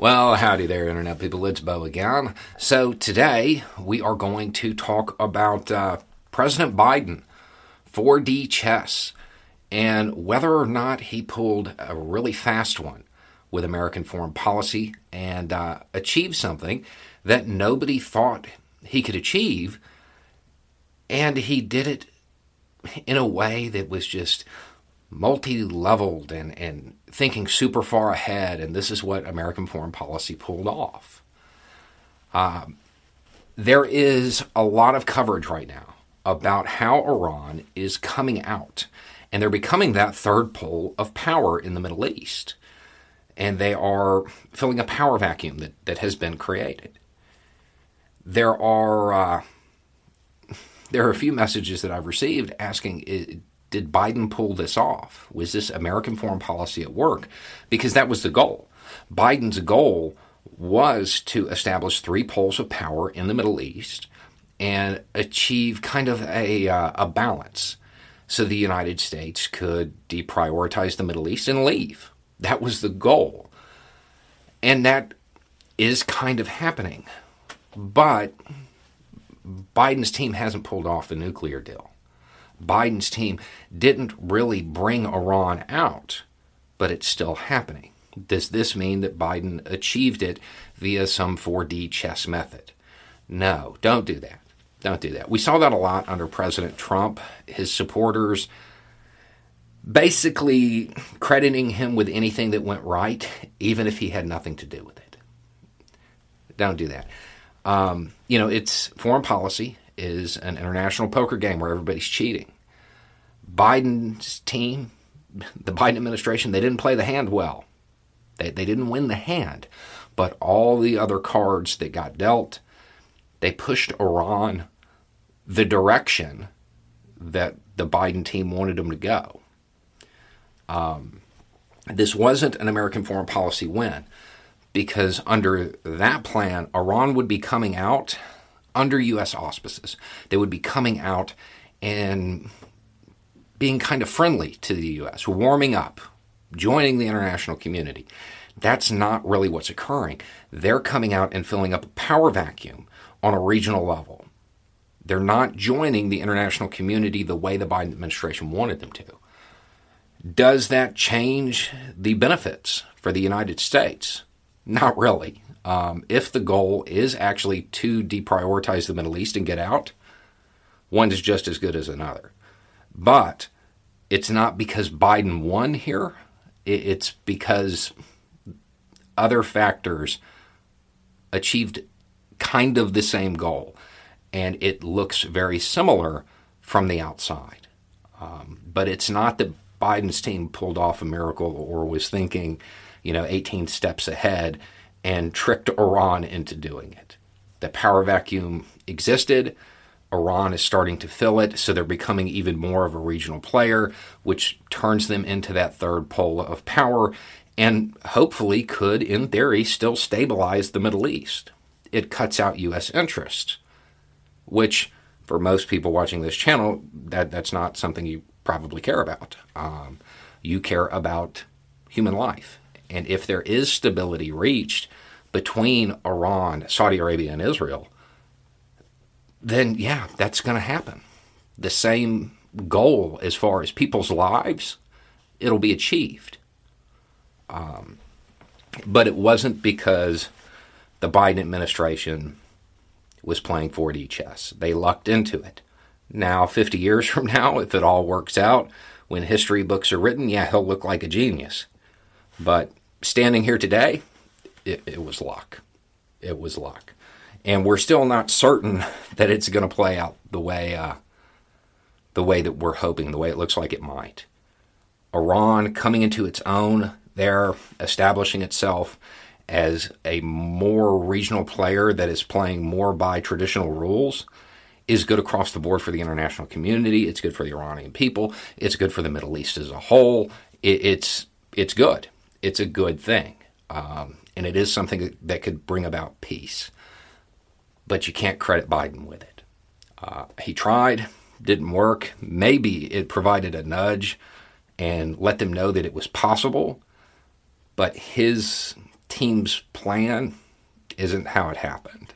Well, howdy there, Internet people. It's Bo again. So today we are going to talk about uh, President Biden, 4D chess, and whether or not he pulled a really fast one with American foreign policy and uh, achieved something that nobody thought he could achieve. And he did it in a way that was just multi leveled and, and thinking super far ahead. And this is what American foreign policy pulled off. Um, there is a lot of coverage right now about how Iran is coming out, and they're becoming that third pole of power in the Middle East. And they are filling a power vacuum that, that has been created. There are uh, there are a few messages that I've received asking, did Biden pull this off? Was this American foreign policy at work? Because that was the goal. Biden's goal was to establish three poles of power in the Middle East and achieve kind of a, uh, a balance so the United States could deprioritize the Middle East and leave. That was the goal. And that is kind of happening. But Biden's team hasn't pulled off the nuclear deal. Biden's team didn't really bring Iran out, but it's still happening. Does this mean that Biden achieved it via some 4D chess method? No, don't do that. Don't do that. We saw that a lot under President Trump. His supporters basically crediting him with anything that went right, even if he had nothing to do with it. Don't do that. Um, you know, it's foreign policy is an international poker game where everybody's cheating. Biden's team, the Biden administration, they didn't play the hand well. They, they didn't win the hand. But all the other cards that got dealt, they pushed Iran the direction that the Biden team wanted them to go. Um, this wasn't an American foreign policy win because under that plan, Iran would be coming out under U.S. auspices. They would be coming out and being kind of friendly to the U.S., warming up, joining the international community. That's not really what's occurring. They're coming out and filling up a power vacuum on a regional level. They're not joining the international community the way the Biden administration wanted them to. Does that change the benefits for the United States? Not really. Um, if the goal is actually to deprioritize the Middle East and get out, one is just as good as another. But it's not because Biden won here, it's because other factors achieved kind of the same goal. And it looks very similar from the outside. Um, but it's not that Biden's team pulled off a miracle or was thinking, you know, 18 steps ahead and tricked Iran into doing it. The power vacuum existed. Iran is starting to fill it, so they're becoming even more of a regional player, which turns them into that third pole of power and hopefully could, in theory, still stabilize the Middle East. It cuts out U.S. interests, which, for most people watching this channel, that, that's not something you probably care about. Um, you care about human life and if there is stability reached between Iran, Saudi Arabia, and Israel, then yeah, that's going to happen. The same goal as far as people's lives, it'll be achieved. Um, but it wasn't because the Biden administration was playing 4D chess. They lucked into it. Now, 50 years from now, if it all works out, when history books are written, yeah, he'll look like a genius. But standing here today, it, it was luck. It was luck. And we're still not certain that it's going to play out the way uh, the way that we're hoping, the way it looks like it might. Iran coming into its own, there, establishing itself as a more regional player that is playing more by traditional rules is good across the board for the international community. It's good for the Iranian people. It's good for the Middle East as a whole. It, it's it's good. It's a good thing, um, and it is something that could bring about peace. But you can't credit Biden with it. Uh, he tried, didn't work. Maybe it provided a nudge and let them know that it was possible, but his team's plan isn't how it happened.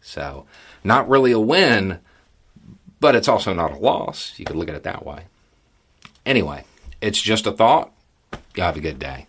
So, not really a win, but it's also not a loss. You could look at it that way. Anyway, it's just a thought. You have a good day.